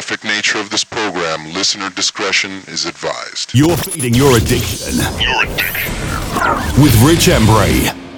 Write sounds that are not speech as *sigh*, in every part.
graphic nature of this program, listener discretion is advised. You're feeding your addiction. Your addiction. With Rich Embury.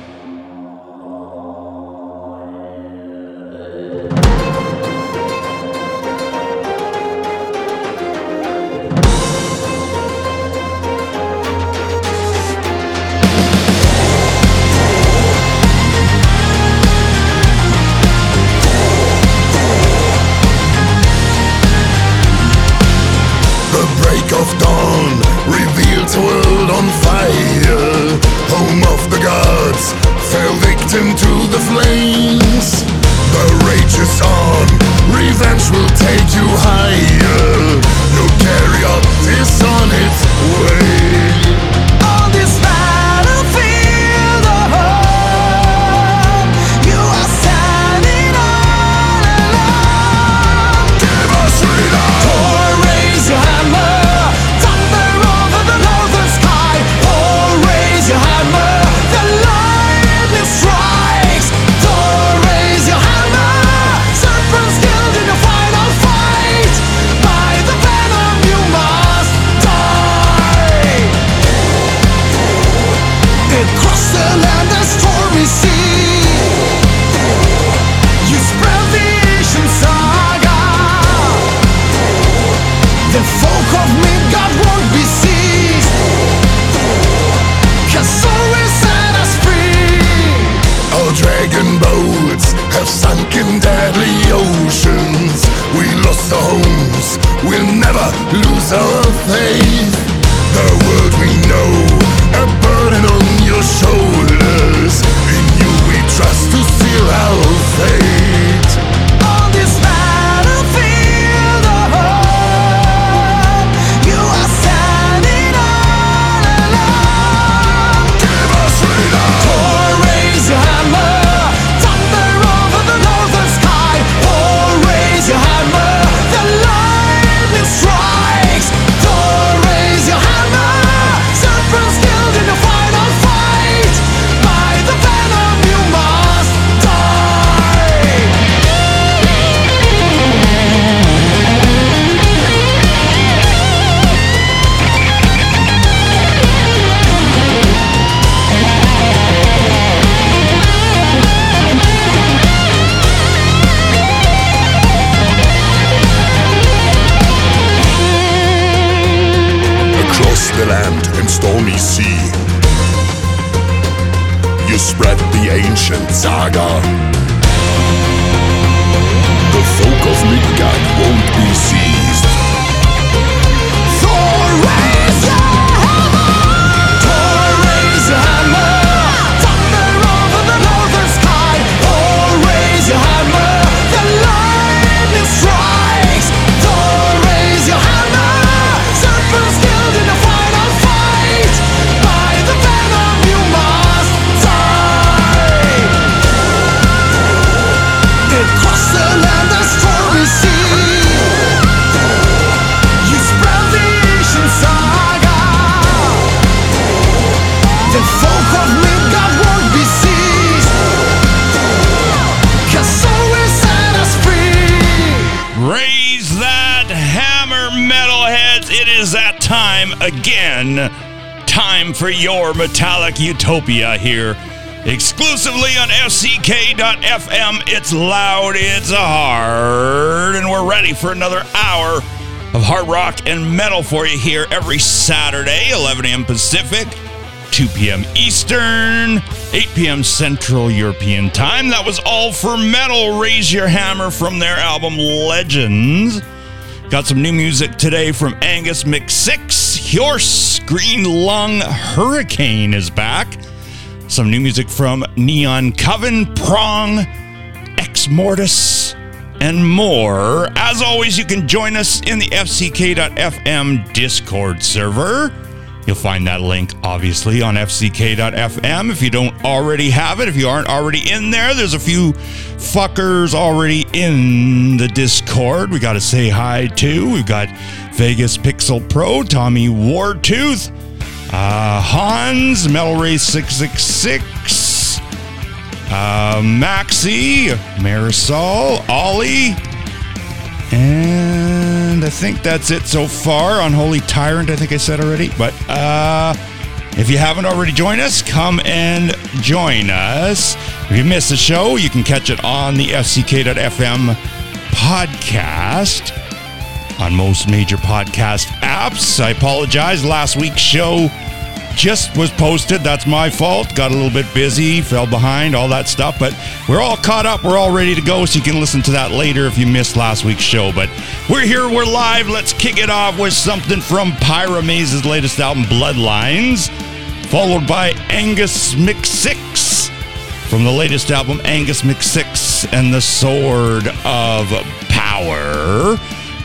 Metallic utopia here exclusively on FCK.FM. It's loud, it's hard, and we're ready for another hour of hard rock and metal for you here every Saturday, 11 a.m. Pacific, 2 p.m. Eastern, 8 p.m. Central European Time. That was all for metal. Raise your hammer from their album Legends. Got some new music today from Angus McSix, Hjörse Green Lung Hurricane is back. Some new music from Neon Coven, Prong, Exmortus, and more. As always, you can join us in the FCK.FM Discord server. You'll find that link obviously on fck.fm if you don't already have it. If you aren't already in there, there's a few fuckers already in the Discord. We got to say hi to. We've got Vegas Pixel Pro, Tommy Wartooth, uh, Hans, Metal Race 666, uh, Maxi, Marisol, Ollie, and I think that's it so far on Holy Tyrant. I think I said already. But uh, if you haven't already joined us, come and join us. If you missed the show, you can catch it on the FCK.FM podcast on most major podcast apps. I apologize. Last week's show just was posted. That's my fault. Got a little bit busy, fell behind, all that stuff. But we're all caught up. We're all ready to go. So you can listen to that later if you missed last week's show. But we're here. We're live. Let's kick it off with something from Pyramaze's latest album, Bloodlines, followed by Angus McSix from the latest album, Angus McSix and the Sword of Power.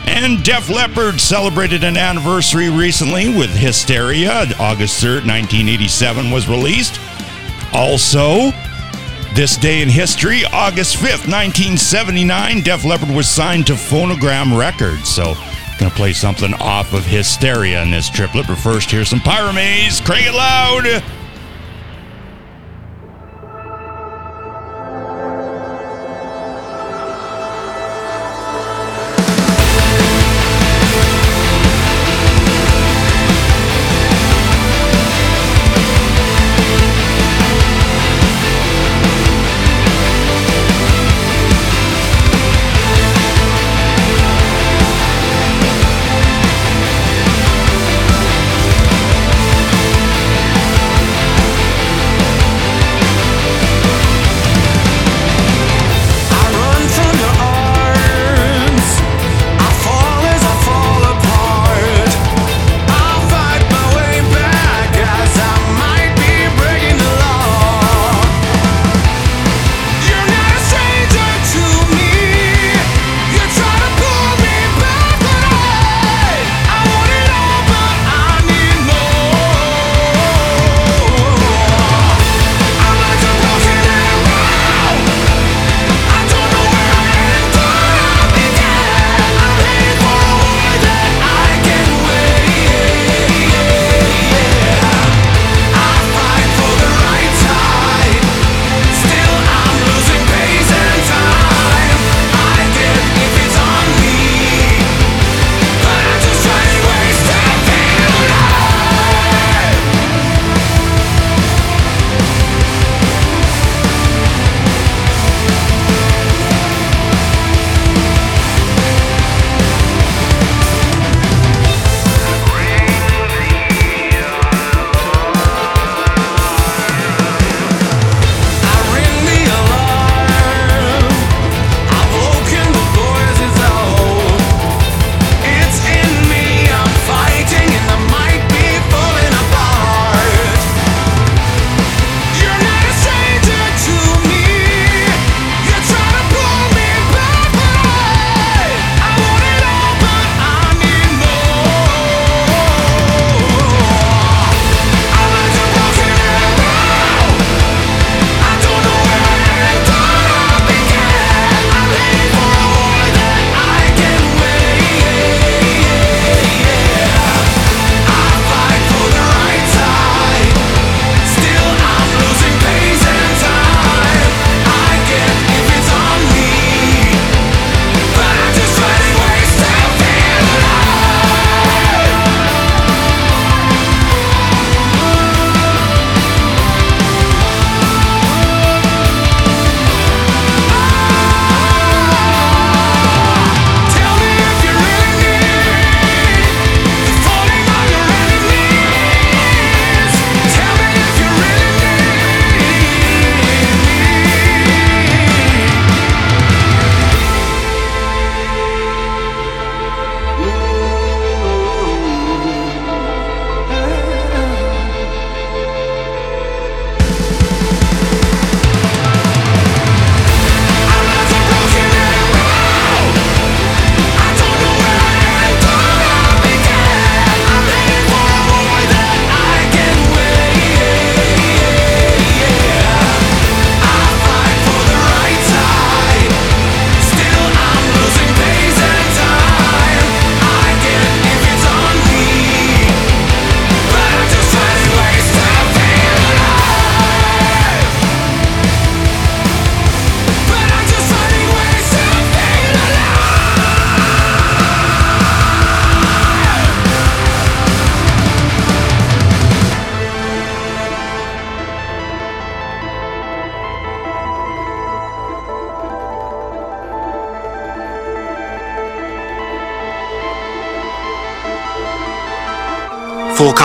And Def Leppard celebrated an anniversary recently with Hysteria. August 3rd, 1987 was released. Also, this day in history, August 5th, 1979, Def Leppard was signed to Phonogram Records. So, gonna play something off of Hysteria in this triplet. But first, here's some Pyramaze. Crank it loud.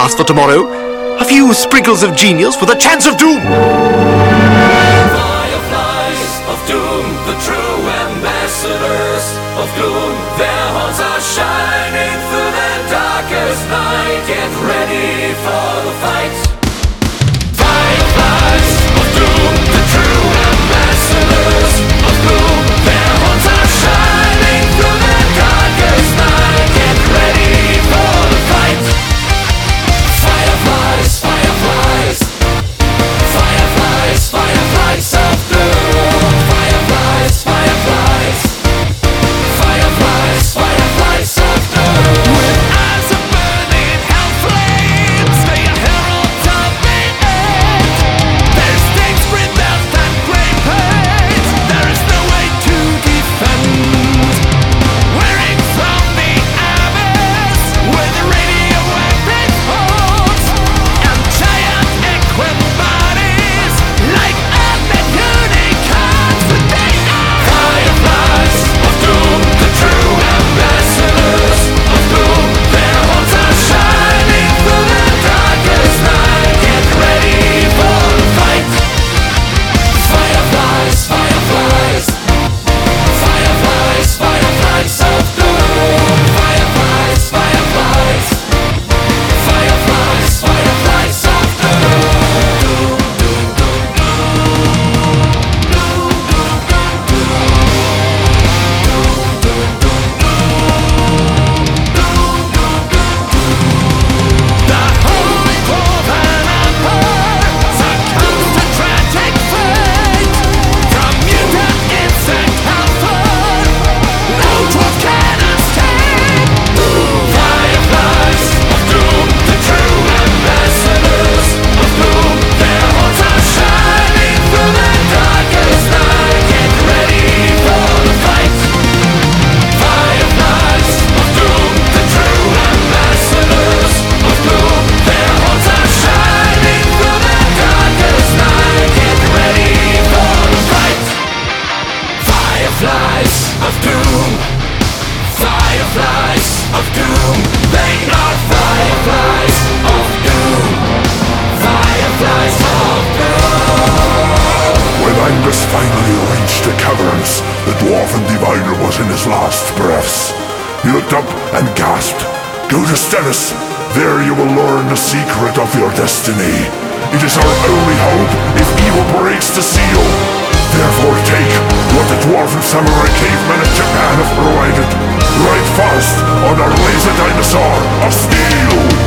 forecast for tomorrow. A few sprinkles of genius with a chance of doom. Fireflies of doom, the true ambassadors of. Their horns are shining through the darkest night. Get ready for the fight. samurai cavemen in Japan have provided. Ride fast on our laser dinosaur of steel!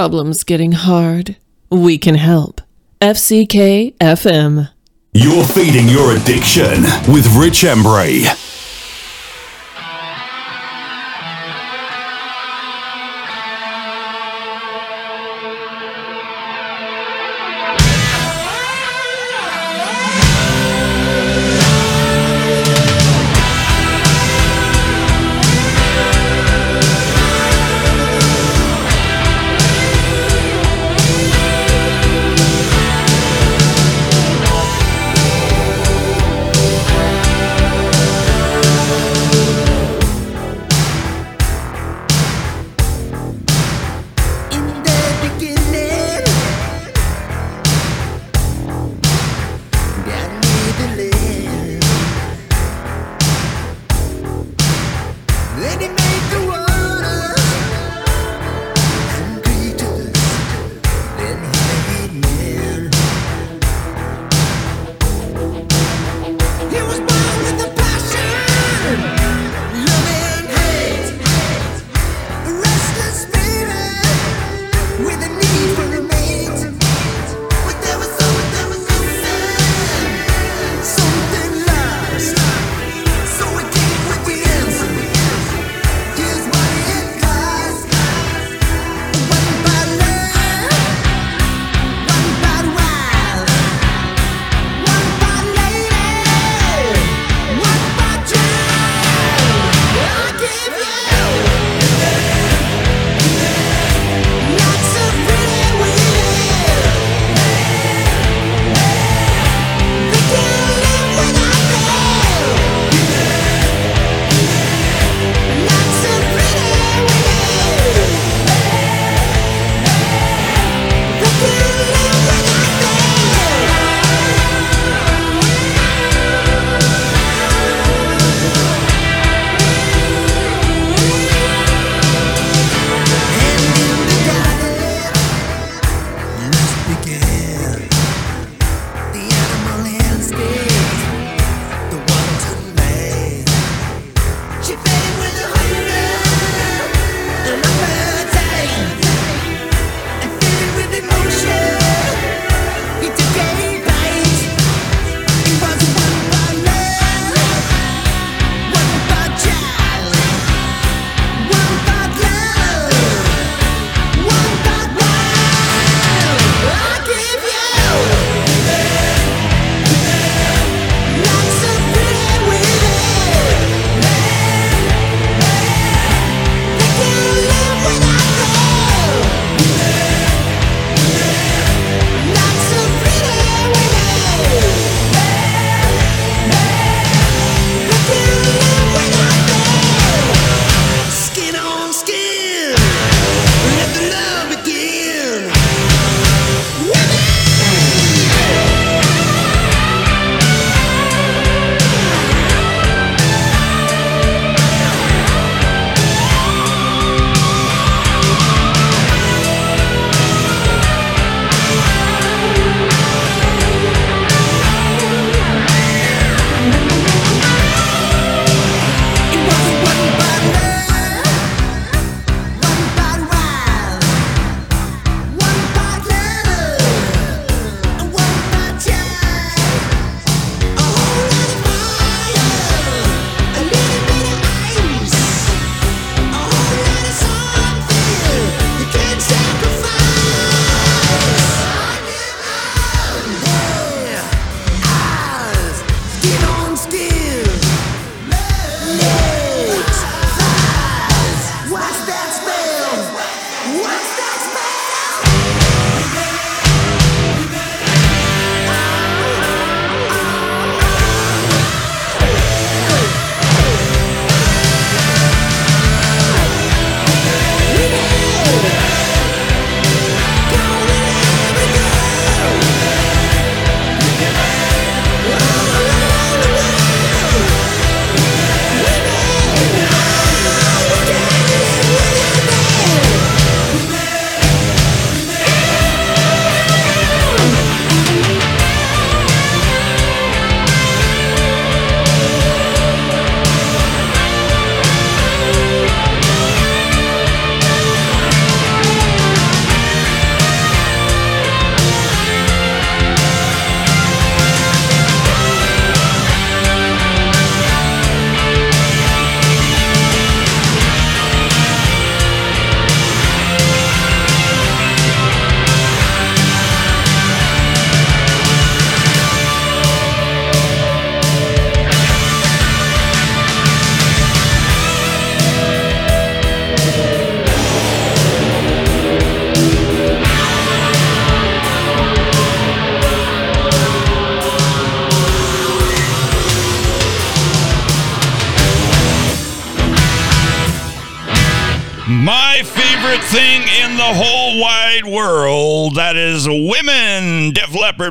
Problem's getting hard. We can help. FCK FM. You're feeding your addiction with Rich Embury.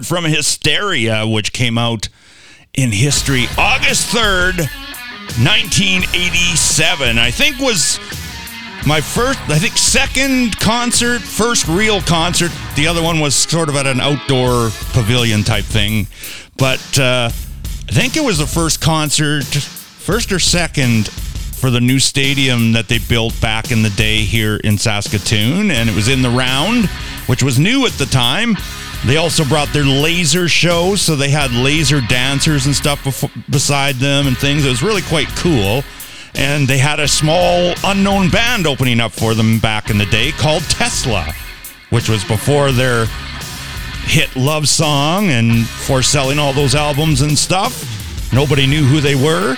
From Hysteria, which came out in history August 3rd, 1987. I think was my first, I think, second concert, first real concert. The other one was sort of at an outdoor pavilion type thing. But uh, I think it was the first concert, first or second, for the new stadium that they built back in the day here in Saskatoon. And it was in the round, which was new at the time. They also brought their laser show, so they had laser dancers and stuff beside them and things. It was really quite cool and they had a small unknown band opening up for them back in the day called Tesla, which was before their hit love song and for selling all those albums and stuff. Nobody knew who they were.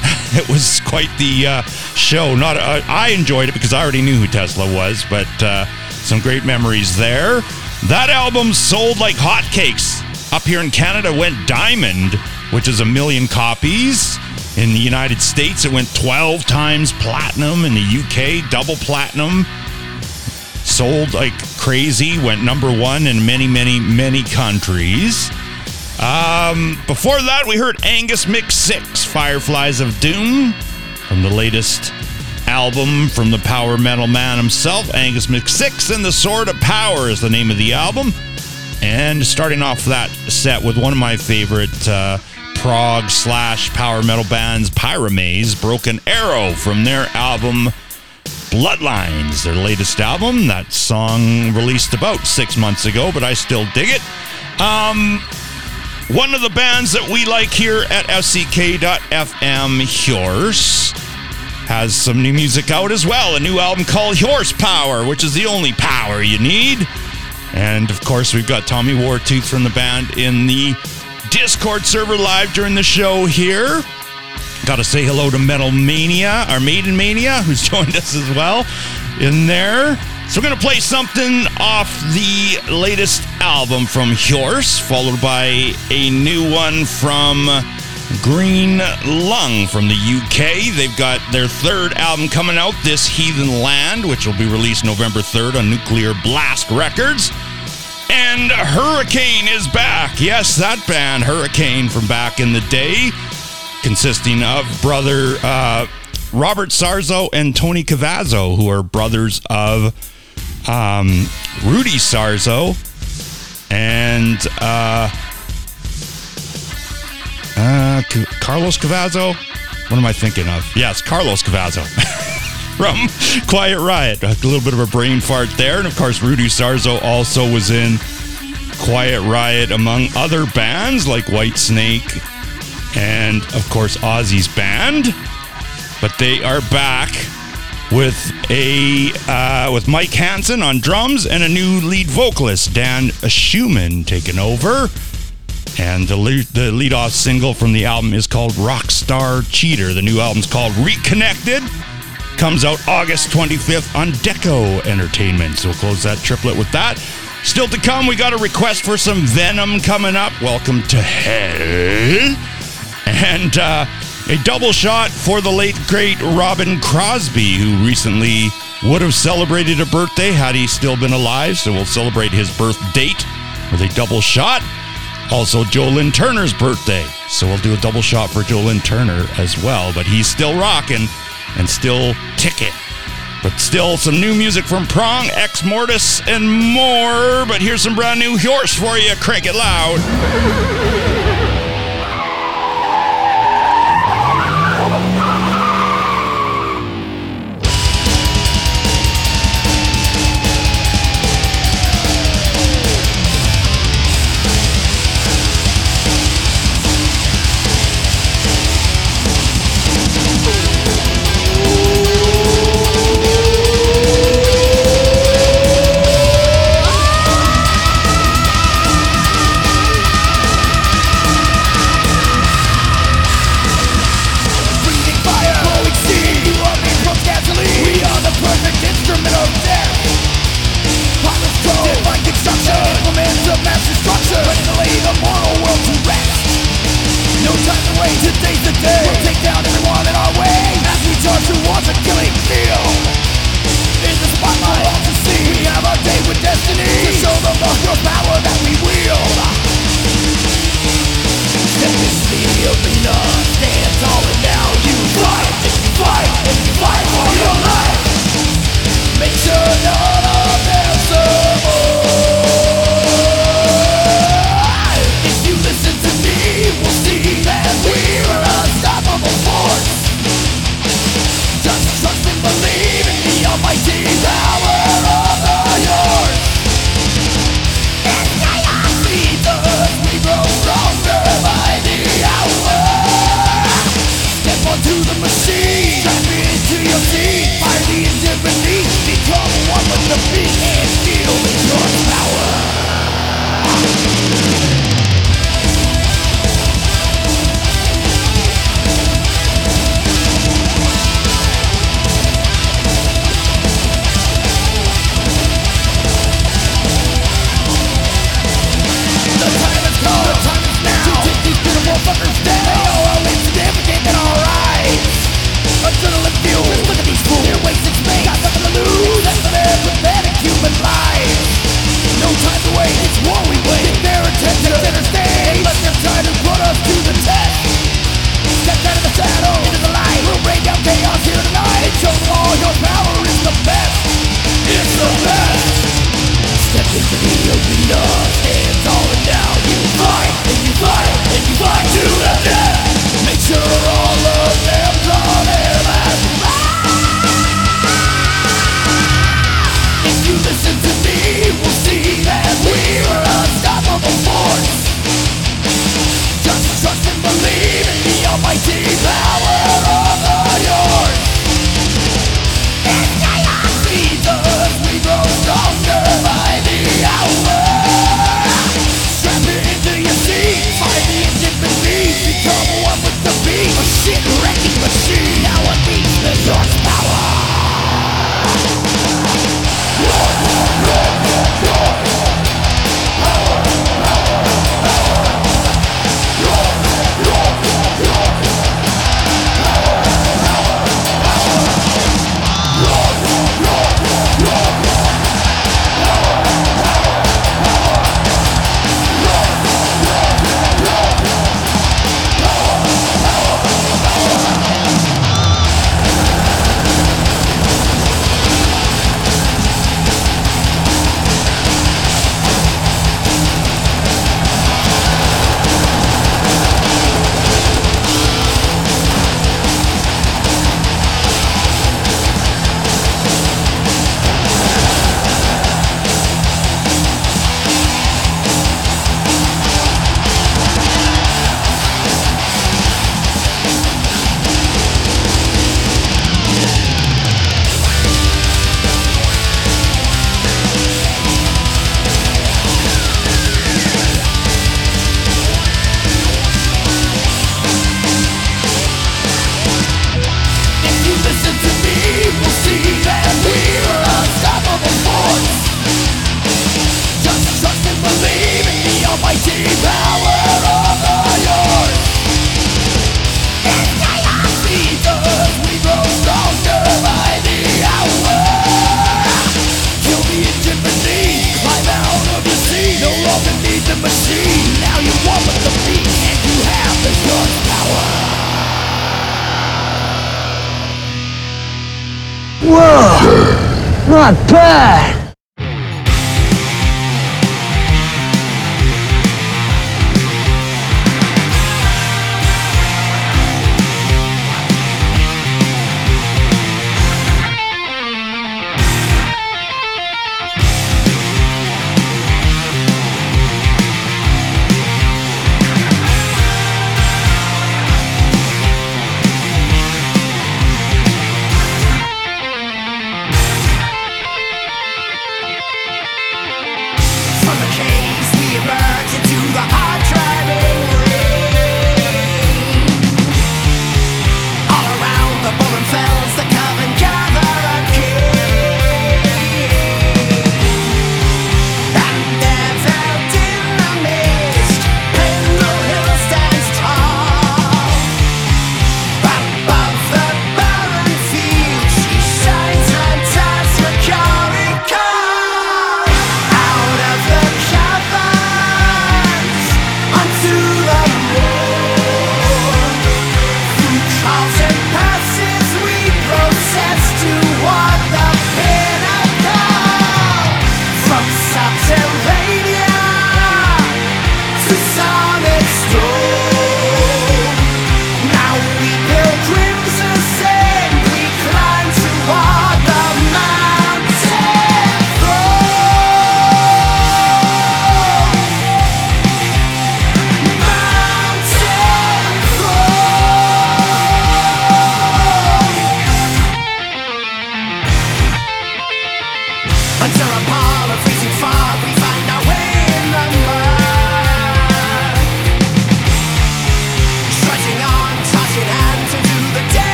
*laughs* it was quite the uh, show. Not uh, I enjoyed it because I already knew who Tesla was, but uh, some great memories there. That album sold like hotcakes. Up here in Canada, went diamond, which is a million copies. In the United States, it went 12 times platinum. In the UK, double platinum. Sold like crazy. Went number one in many, many, many countries. Um, before that, we heard Angus McSix, Fireflies of Doom, from the latest album from the power metal man himself, Angus McSix, and The Sword of Power is the name of the album. And starting off that set with one of my favorite uh, prog slash power metal bands, Pyramaze, Broken Arrow, from their album Bloodlines, their latest album. That song released about six months ago, but I still dig it. Um, one of the bands that we like here at FCK.FM, Hjörse, has some new music out as well. A new album called Hjörsepower, which is the only power you need. And of course, we've got Tommy Wartooth from the band in the Discord server live during the show here. Got to say hello to Metal Mania, our Maiden Mania, who's *laughs* joined us as well in there. So we're to play something off the latest album from Hjörse, followed by a new one from Green Lung from the UK. They've got their third album coming out, This Heathen Land, which will be released November 3rd on Nuclear Blast Records. And Hurricane is back. Yes, that band, Hurricane from back in the day, consisting of brother uh, Robert Sarzo and Tony Cavazo, who are brothers of um, Rudy Sarzo and uh, uh, Carlos Cavazo. What am I thinking of? Yes, Carlos Cavazo. *laughs* From Quiet Riot. A little bit of a brain fart there. And of course, Rudy Sarzo also was in Quiet Riot, among other bands like Whitesnake and, of course, Ozzy's band. But they are back with a uh, with Mike Hansen on drums and a new lead vocalist, Dan Schumann, taking over. And the lead, the lead off single from the album is called Rockstar Cheater. The new album's called Reconnected. Comes out August 25th on Deko Entertainment. So we'll close that triplet with that. Still to come, we got a request for some Venom coming up. Welcome to Hell. And uh, a double shot for the late, great Robin Crosby, who recently would have celebrated a birthday had he still been alive. So we'll celebrate his birth date with a double shot. Also, Joe Lynn Turner's birthday. So we'll do a double shot for Joe Lynn Turner as well. But he's still rocking and still ticket. But still some new music from Prong, Exmortus, and more. But here's some brand new Hjörse for you. Crank it loud.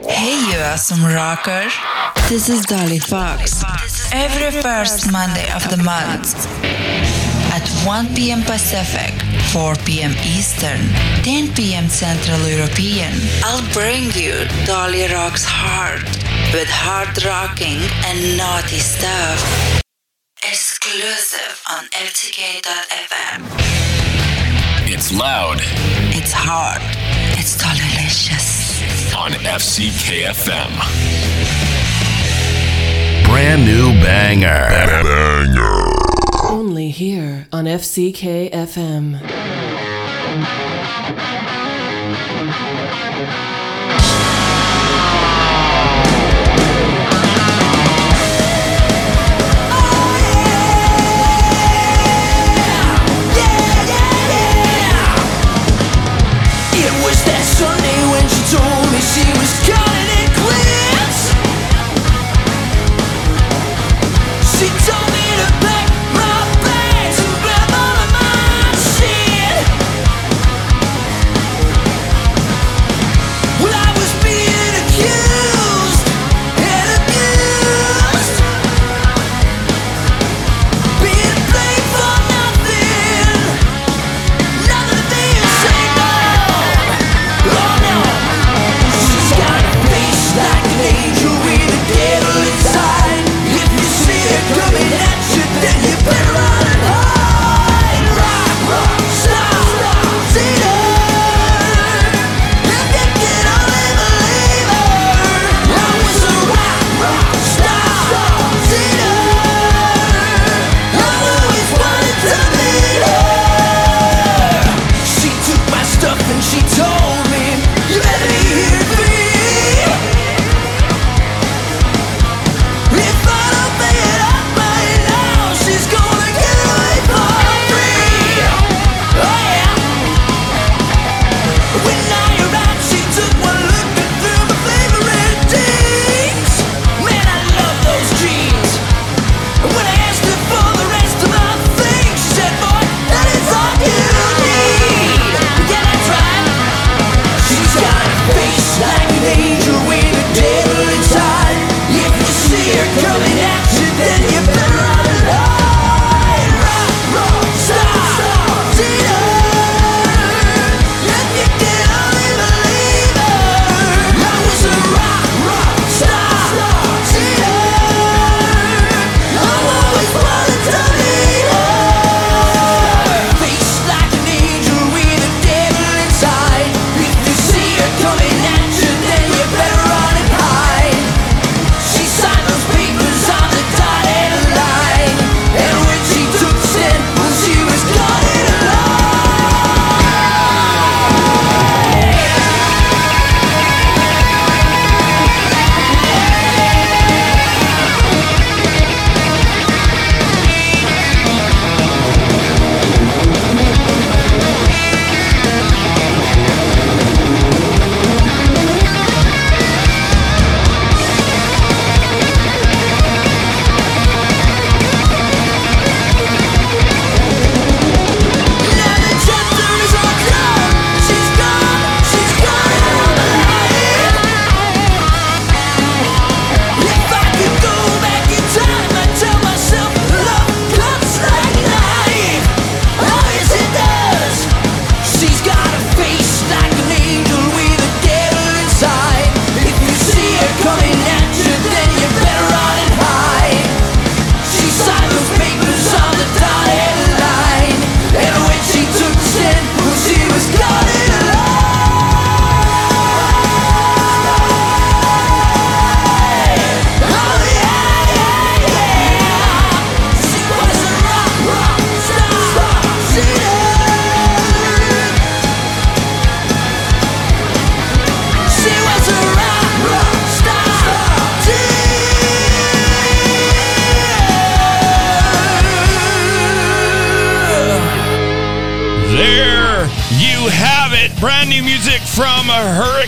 Hey, you awesome rocker. This is Dolly Fox. Every first Monday of the month at 1 p.m. Pacific, 4 p.m. Eastern, 10 p.m. Central European, I'll bring you Dolly Rocks Hard with hard rocking and naughty stuff. Exclusive on FCK.fm. It's loud. It's hard on FCKFM. Brand new banger. Banger. Only here on FCKFM.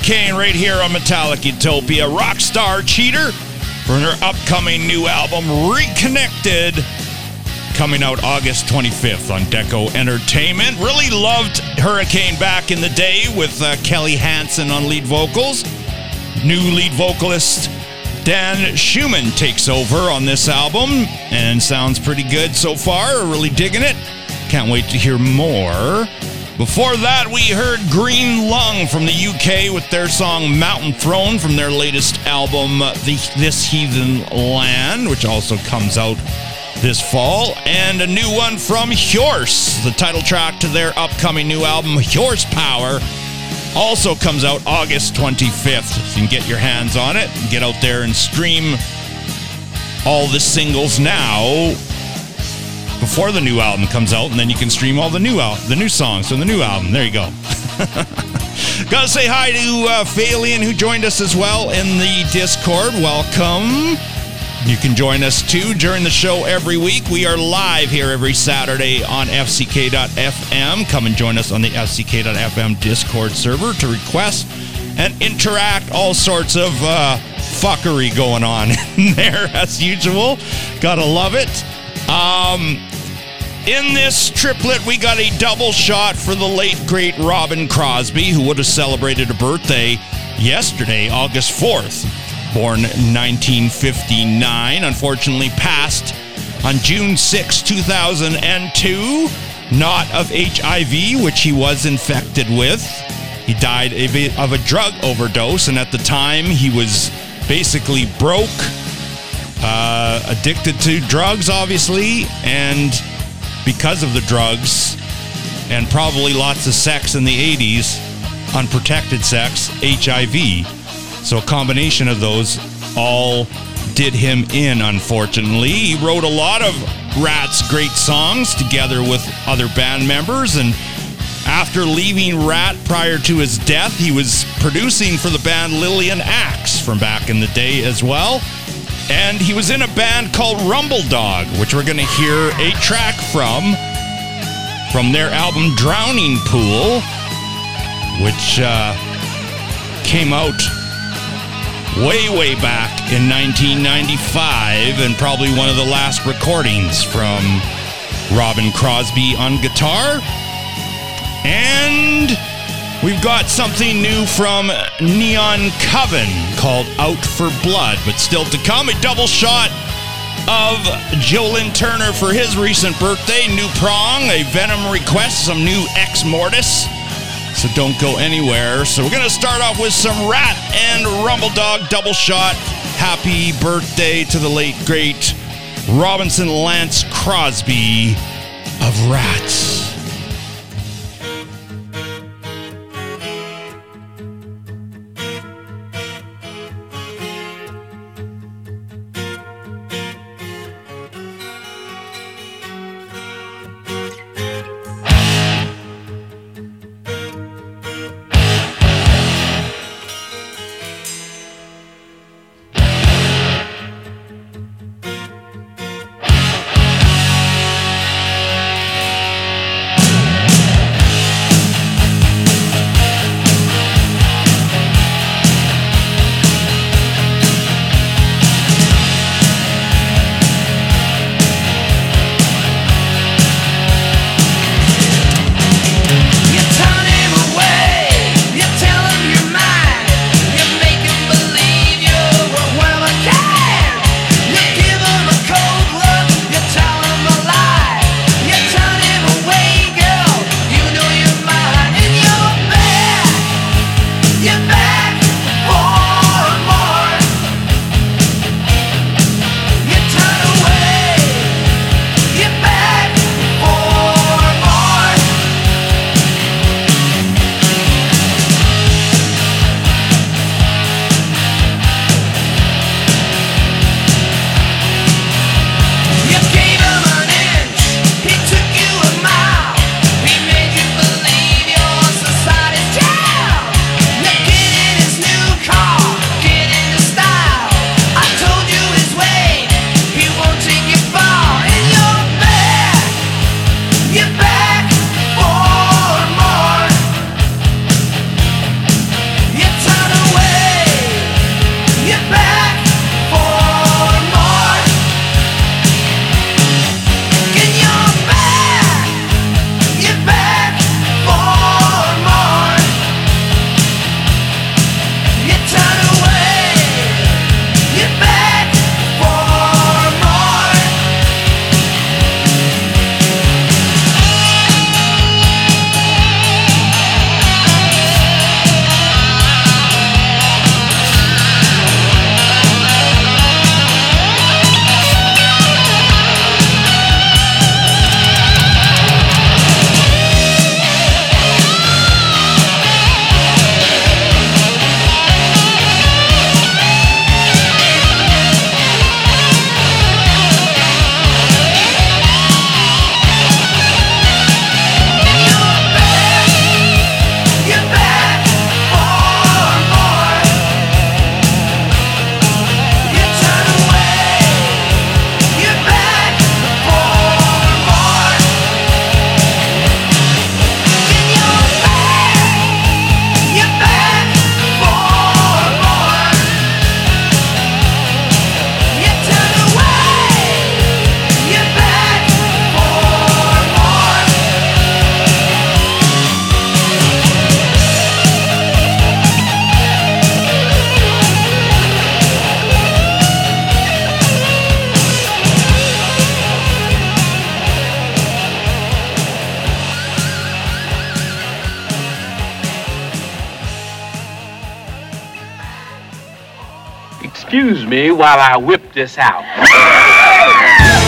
Kane right here on Metallic Utopia, rock star cheater for her upcoming new album, Reconnected, coming out August 25th on Deko Entertainment. Really loved Hurricane back in the day with uh, Kelly Hansen on lead vocals. New lead vocalist Dan Schumann takes over on this album and sounds pretty good so far. Really digging it. Can't wait to hear more. Before that, we heard Green Lung from the UK with their song Mountain Throne from their latest album, uh, the, This Heathen Land, which also comes out this fall. And a new one from Hjörse, the title track to their upcoming new album, Hjörsepower, also comes out August 25th. So you can get your hands on it, and get out there and stream all the singles now before the new album comes out, and then you can stream all the new out the new songs from the new album. There you go. *laughs* Gotta say hi to uh, Phalian, who joined us as well in the Discord. Welcome. You can join us too during the show every week. We are live here every Saturday on FCK.FM. Come and join us on the FCK.FM Discord server to request and interact. All sorts of uh, fuckery going on *laughs* in there as usual. Gotta love it. Um, in this triplet, we got a double shot for the late, great Robin Crosby, who would have celebrated a birthday yesterday, August 4th. Born 1959, unfortunately passed on June 6, 2002, not of HIV, which he was infected with. He died of a- drug overdose, and at the time, he was basically broke, uh, addicted to drugs, obviously, and because of the drugs and probably lots of sex in the 80s, unprotected sex, HIV. So a combination of those all did him in, unfortunately. He wrote a lot of Ratt's great songs together with other band members and after leaving Rat prior to his death, he was producing for the band Lillian Axe from back in the day as well. And he was in a band called Rumbledog, which we're going to hear a track from from their album Drowning Pool, which uh, came out way, way back in 1995 and probably one of the last recordings from Robin Crosby on guitar. And we've got something new from Neon Coven called Out for Blood, but still to come, a double shot of Joe Lynn Turner for his recent birthday. New Prong, a Venom request, some new Exmortus. So don't go anywhere. So we're going to start off with some Ratt and Rumbledog double shot. Happy birthday to the late, great Robinson Lance Crosby of Ratts. while I whip this out. *laughs*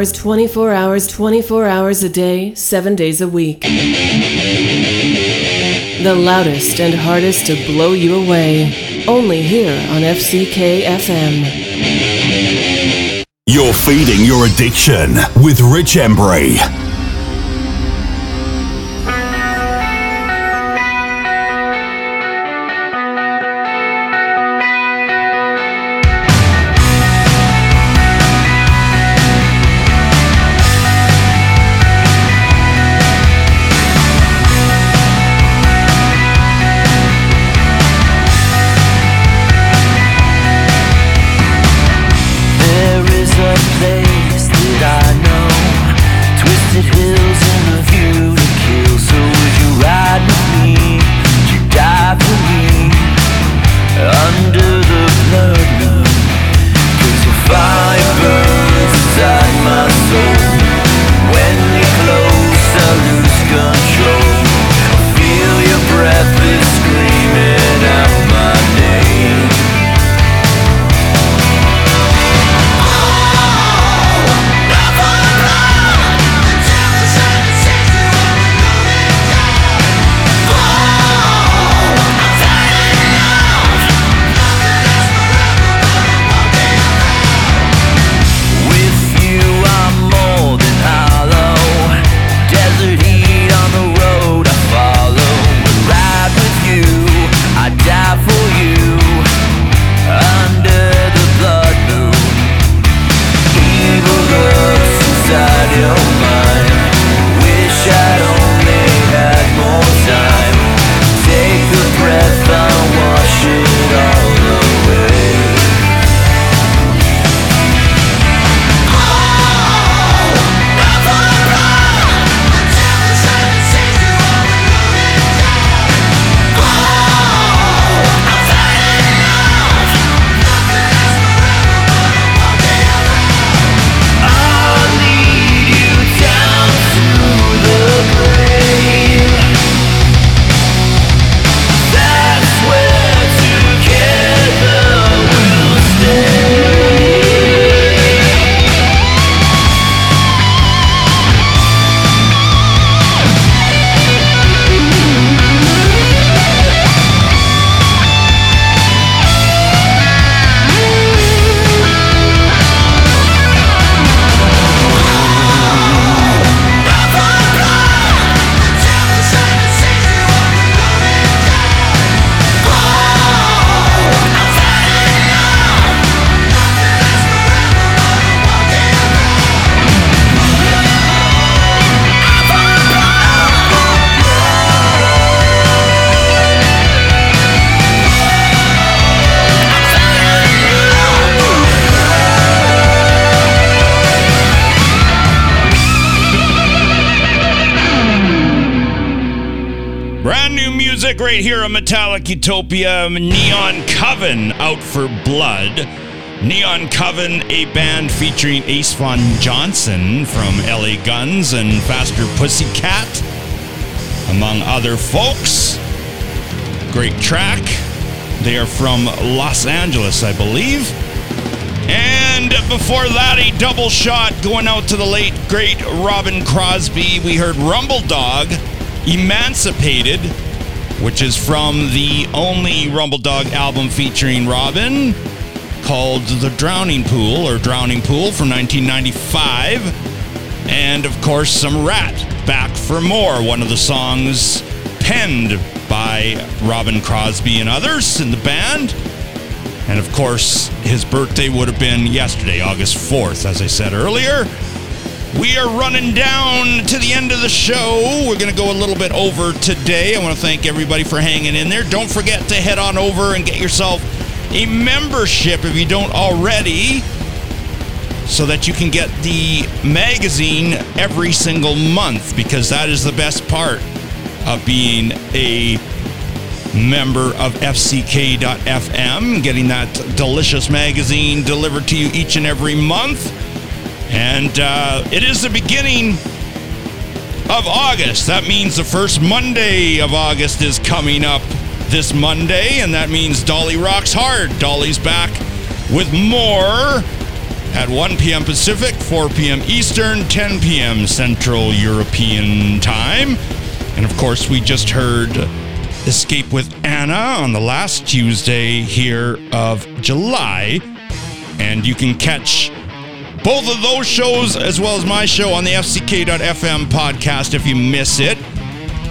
hours, 24 hours, 24 hours a day, 7 days a week. The loudest and hardest to blow you away. Only here on FCK FM. You're feeding your addiction with Rich Embury. Neon Coven out for blood. Neon Coven, a band featuring Ace Von Johnson from LA Guns and Faster Pussycat, among other folks. Great track. They are from Los Angeles, I believe. And before that, a double shot going out to the late, great Robin Crosby. We heard Rumbledog, Emancipated, which is from the only Rumbledog album featuring Robin called The Drowning Pool or Drowning Pool from 1995. And of course, some Ratt, Back for More, one of the songs penned by Robin Crosby and others in the band. And of course, his birthday would have been yesterday, August 4th, as I said earlier. We are running down to the end of the show. We're going to go a little bit over today. I want to thank everybody for hanging in there. Don't forget to head on over and get yourself a membership if you don't already, so that you can get the magazine every single month, because that is the best part of being a member of FCK.FM, getting that delicious magazine delivered to you each and every month. And uh, it is the beginning of August. That means the first Monday of August is coming up this Monday, and that means Dolly Rocks Hard. Dolly's back with more at 1 p.m. Pacific, 4 p.m. Eastern, 10 p.m. Central European Time. And of course, we just heard Escape with Anna on the last Tuesday here of July. And you can catch both of those shows as well as my show on the FCK.FM podcast if you miss it.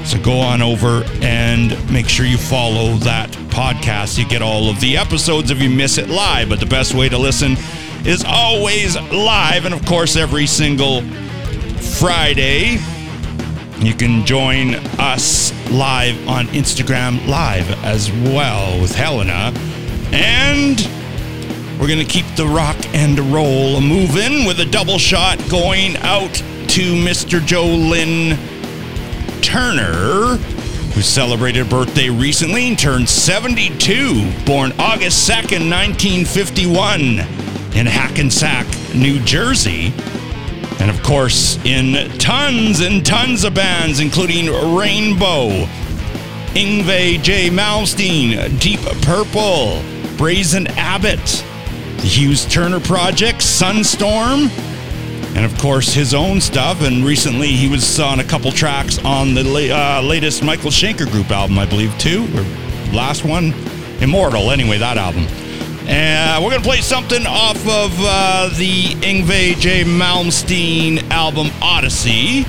So go on over and make sure you follow that podcast. You get all of the episodes if you miss it live. But the best way to listen is always live. And of course, every single Friday, you can join us live on Instagram Live as well with Helena. And we're going to keep the rock and roll moving with a double shot going out to Mr. Joe Lynn Turner, who celebrated birthday recently and turned 72, born August 2nd, 1951, in Hackensack, New Jersey. And of course, in tons and tons of bands, including Rainbow, Yngwie J. Malmsteen, Deep Purple, Brazen Abbott, the Hughes Turner Project, Sunstorm, and of course his own stuff. And recently he was on a couple tracks on the la- uh, latest Michael Schenker Group album, I believe, too, or last one, Immortal. Anyway, that album. And we're going to play something off of uh, the Yngwie J. Malmsteen album Odyssey,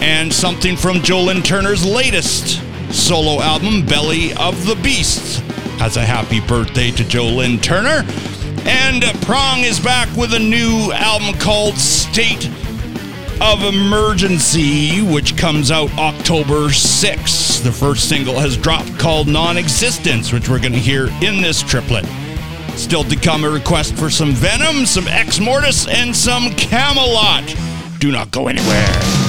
and something from Joe Lynn Turner's latest solo album, Belly of the Beast. Has a happy birthday to Joe Lynn Turner. And Prong is back with a new album called State of Emergency, which comes out October 6th. The first single has dropped called Non Existence, which we're going to hear in this triplet. Still to come a request for some Venom, some Exmortus, and some Kamelot. Do not go anywhere.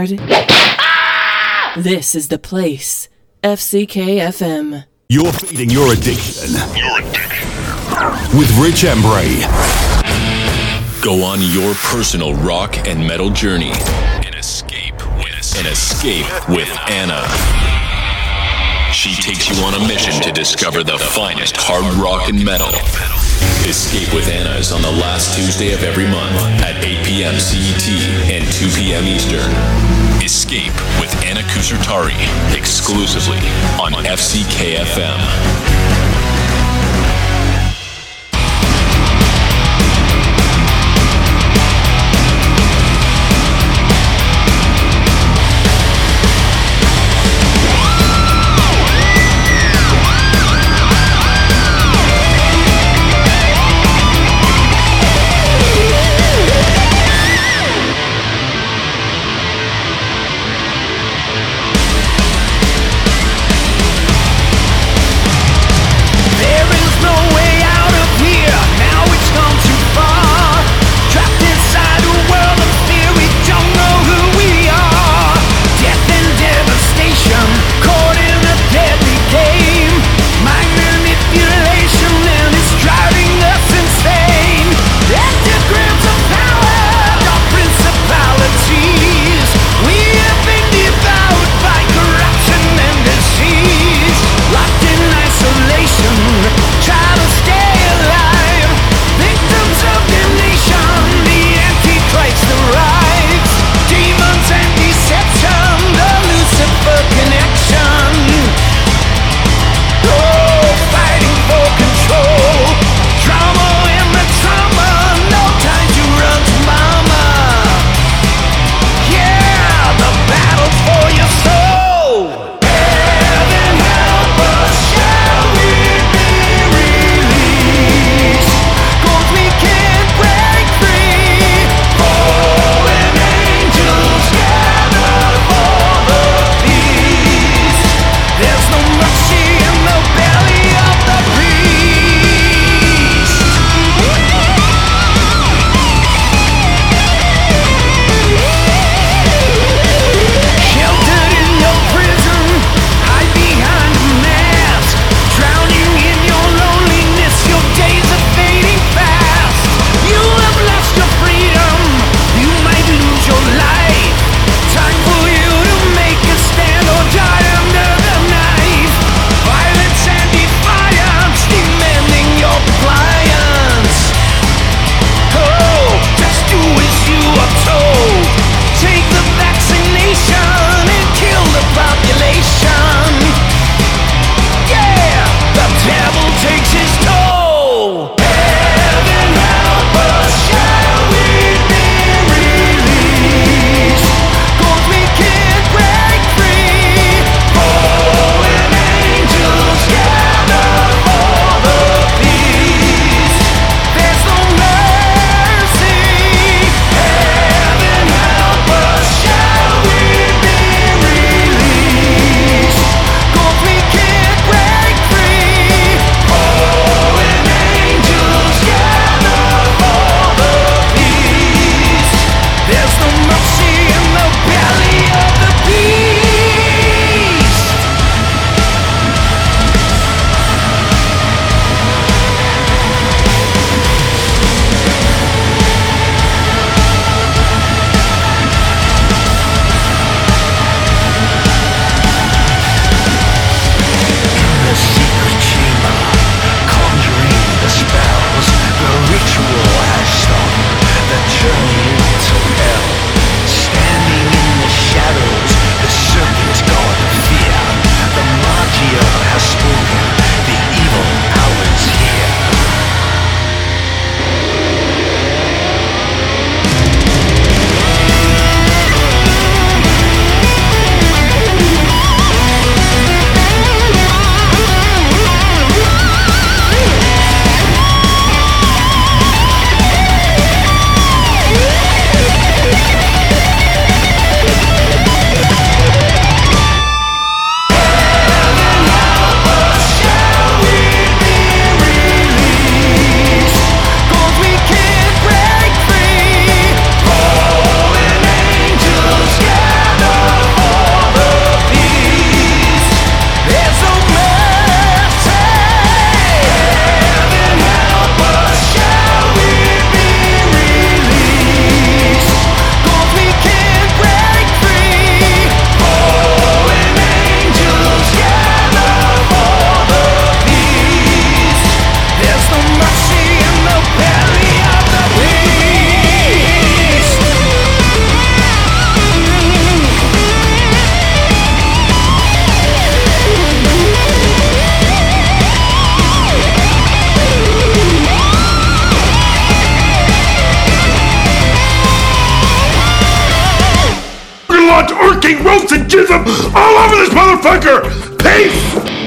Want it? This is the place. FCK FM. You're feeding your addiction. With Rich Embury. Go on your personal rock and metal journey and escape with and escape with Anna. She takes you on a mission to discover the finest hard rock and metal. Escape with Anna is on the last Tuesday of every month at 8 p.m. CET and 2 p.m. Eastern. Escape with Anna Kusutari exclusively on FCKFM. Jism all over this motherfucker! Peace!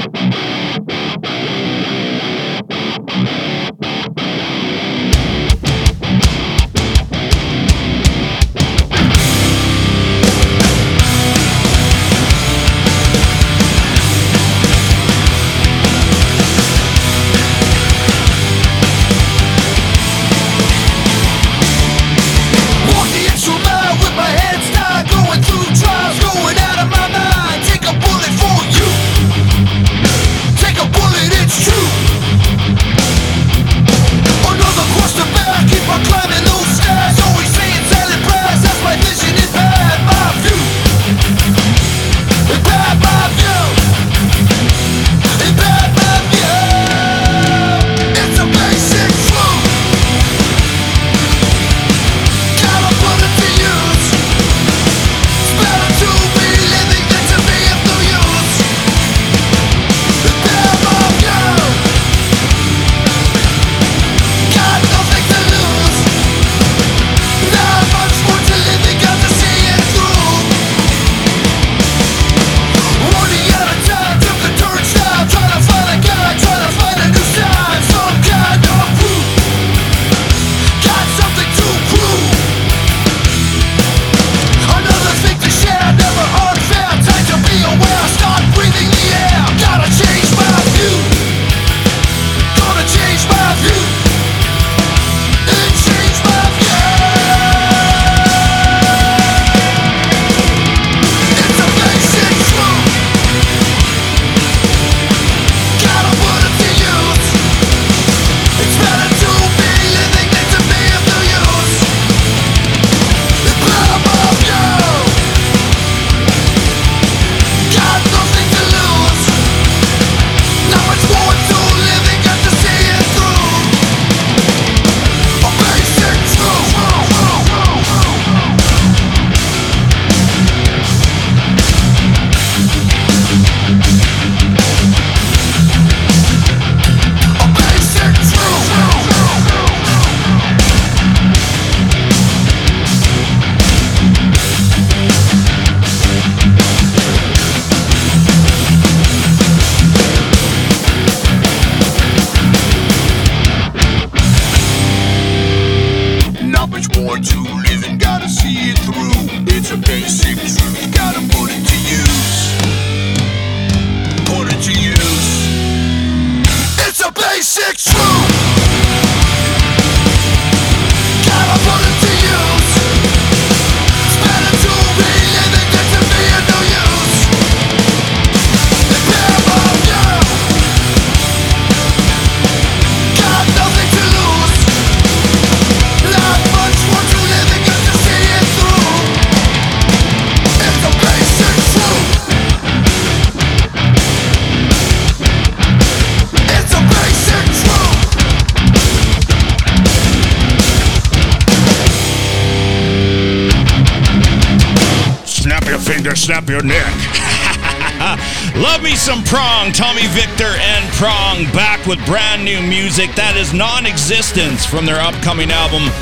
Some Prong, Tommy Victor and Prong back with brand new music that is non existence from their upcoming album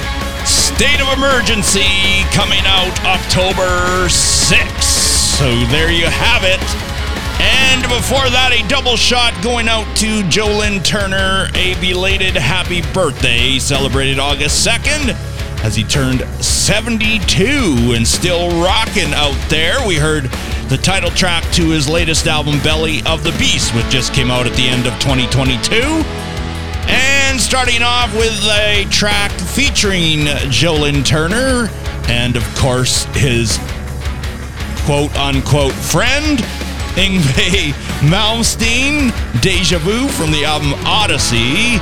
State of Emergency coming out October 6th. So there you have it. And before that, a double shot going out to Joe Lynn Turner, a belated happy birthday, celebrated August 2nd as he turned 72 and still rocking out there. We heard the title track to his latest album, Belly of the Beast, which just came out at the end of 2022. And starting off with a track featuring Joe Lynn Turner and, of course, his quote unquote friend, Yngwie Malmsteen, Deja Vu from the album Odyssey.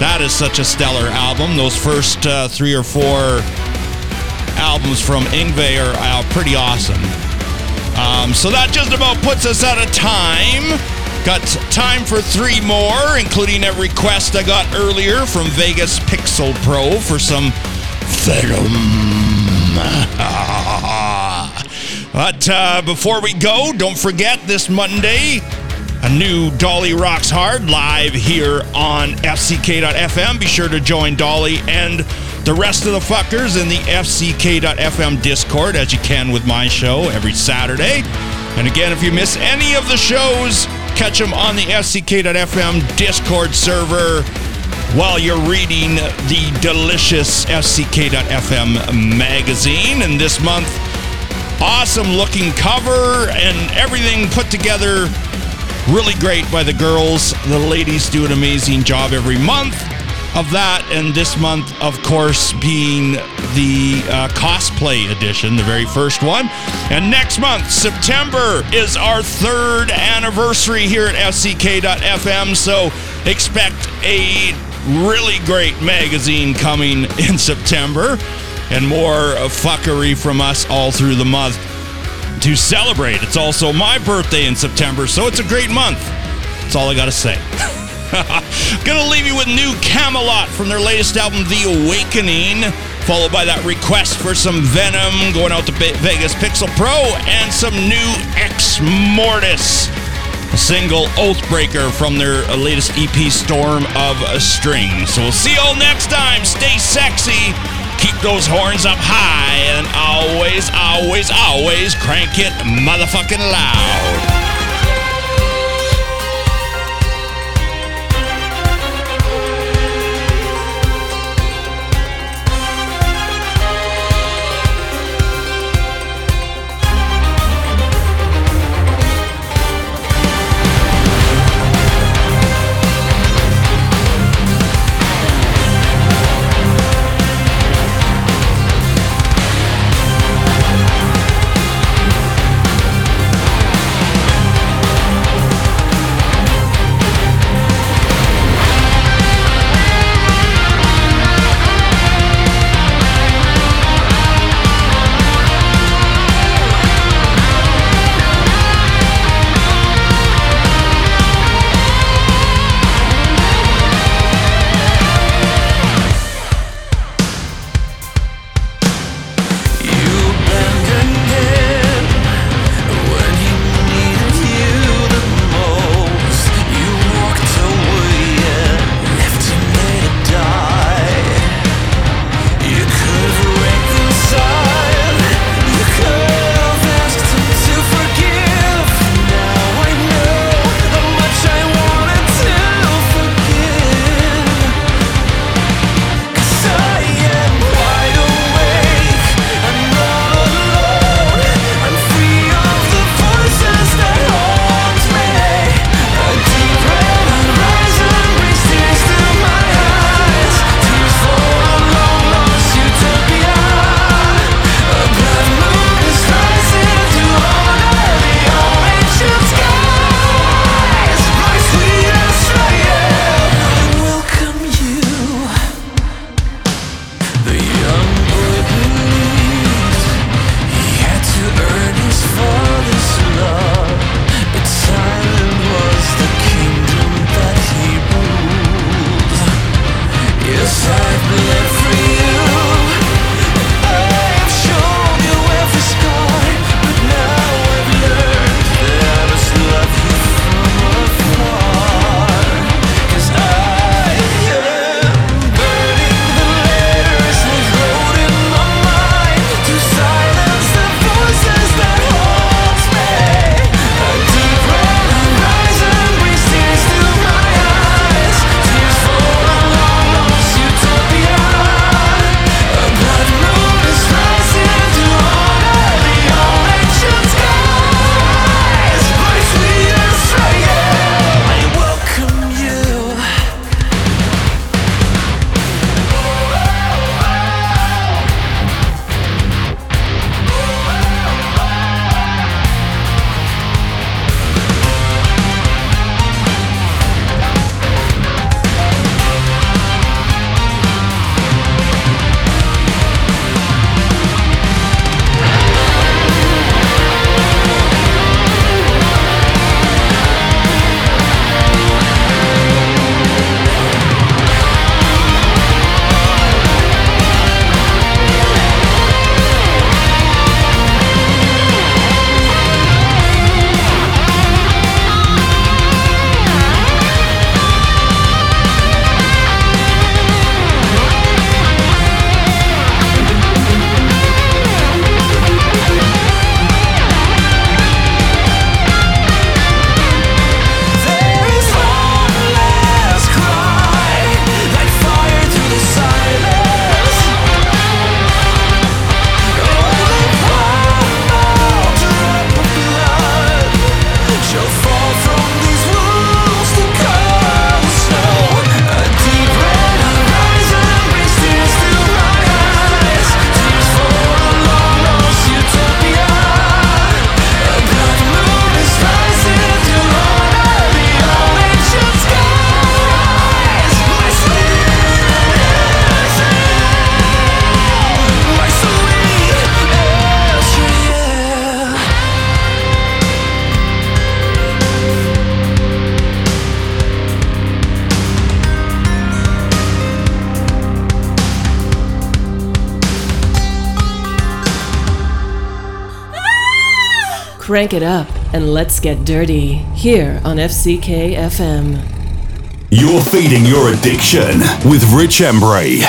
That is such a stellar album. Those first uh, three or four albums from Yngwie are uh, pretty awesome. Um, so that just about puts us out of time. Got time for three more, including a request I got earlier from Vegas Pixel Pro for some Venom. *laughs* but uh, before we go, don't forget this Monday, a new Dolly Rocks Hard live here on FCK.FM. Be sure to join Dolly and the rest of the fuckers in the FCK.FM Discord, as you can with my show every Saturday. And again, if you miss any of the shows, catch them on the FCK.FM Discord server while you're reading the delicious FCK.FM magazine. And this month, awesome looking cover and everything put together really great by the girls. The ladies do an amazing job every month of that. And this month, of course, being the uh, cosplay edition, the very first one. And next month, September, is our third anniversary here at FCK.FM. So expect a really great magazine coming in September and more fuckery from us all through the month to celebrate. It's also my birthday in September, so it's a great month. That's all I got to say. *laughs* *laughs* Gonna leave you with new Kamelot from their latest album, The Awakening, followed by that request for some Venom going out to Vegas Pixel Pro and some new Exmortus, a single Oathbreaker from their latest EP, Storm of Strings. So we'll see you all next time. Stay sexy. Keep those horns up high and always, always, always crank it motherfucking loud. Crank it up and let's get dirty here on FCK FM. You're feeding your addiction with Rich Embury.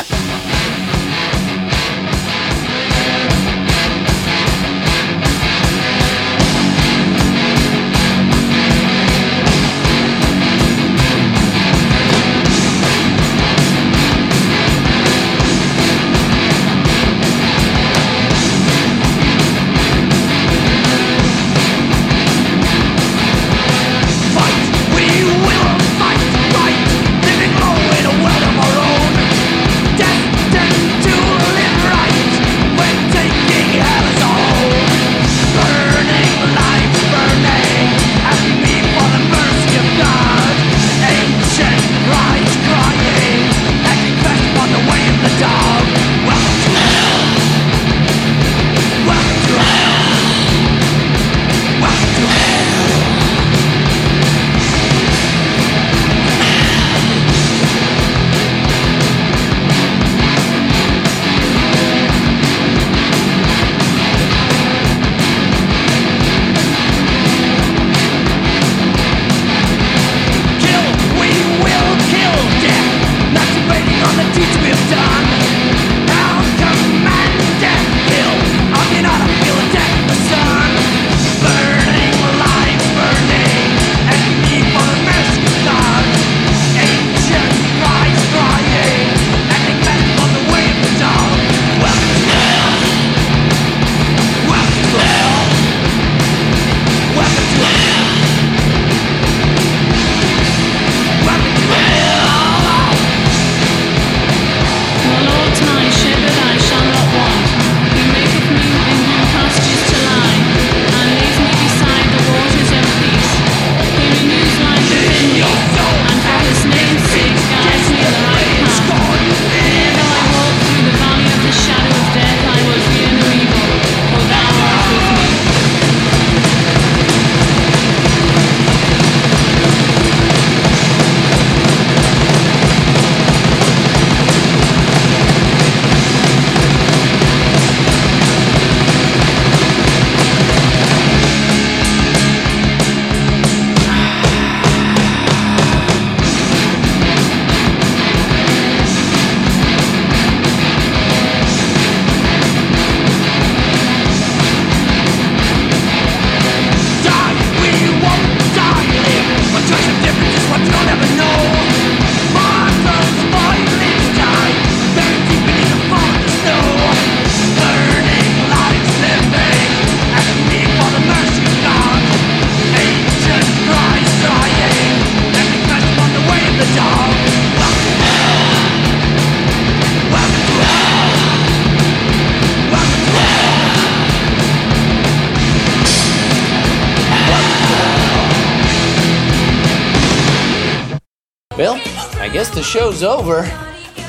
The show's over.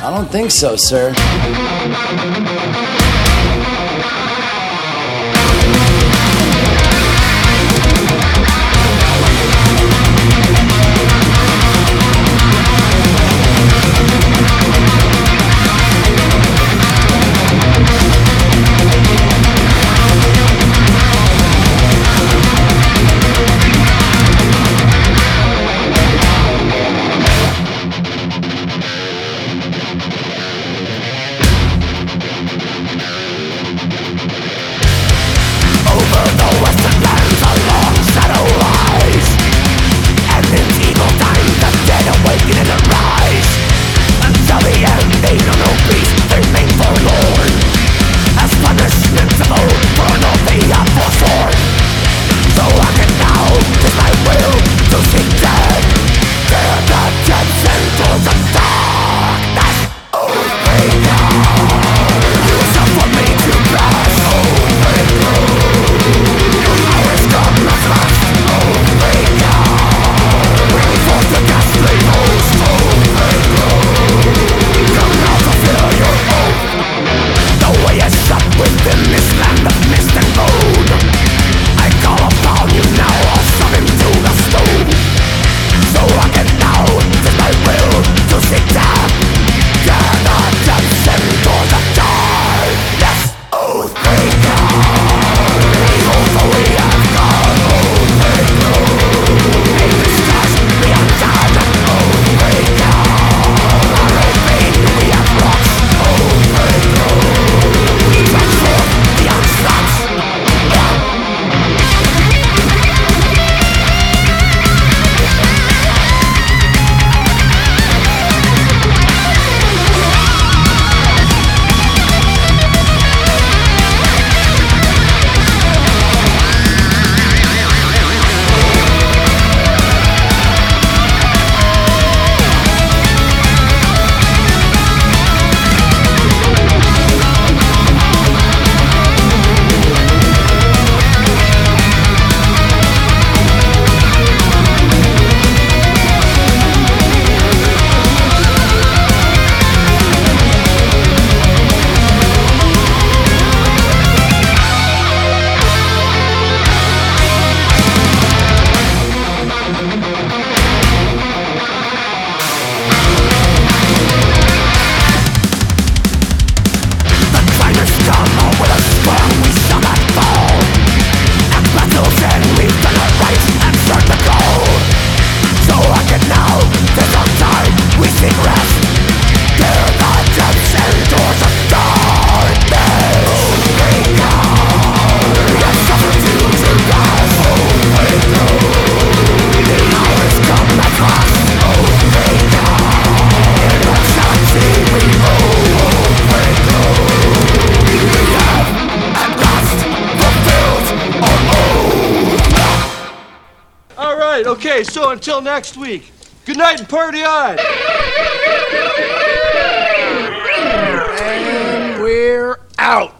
I don't think so, sir.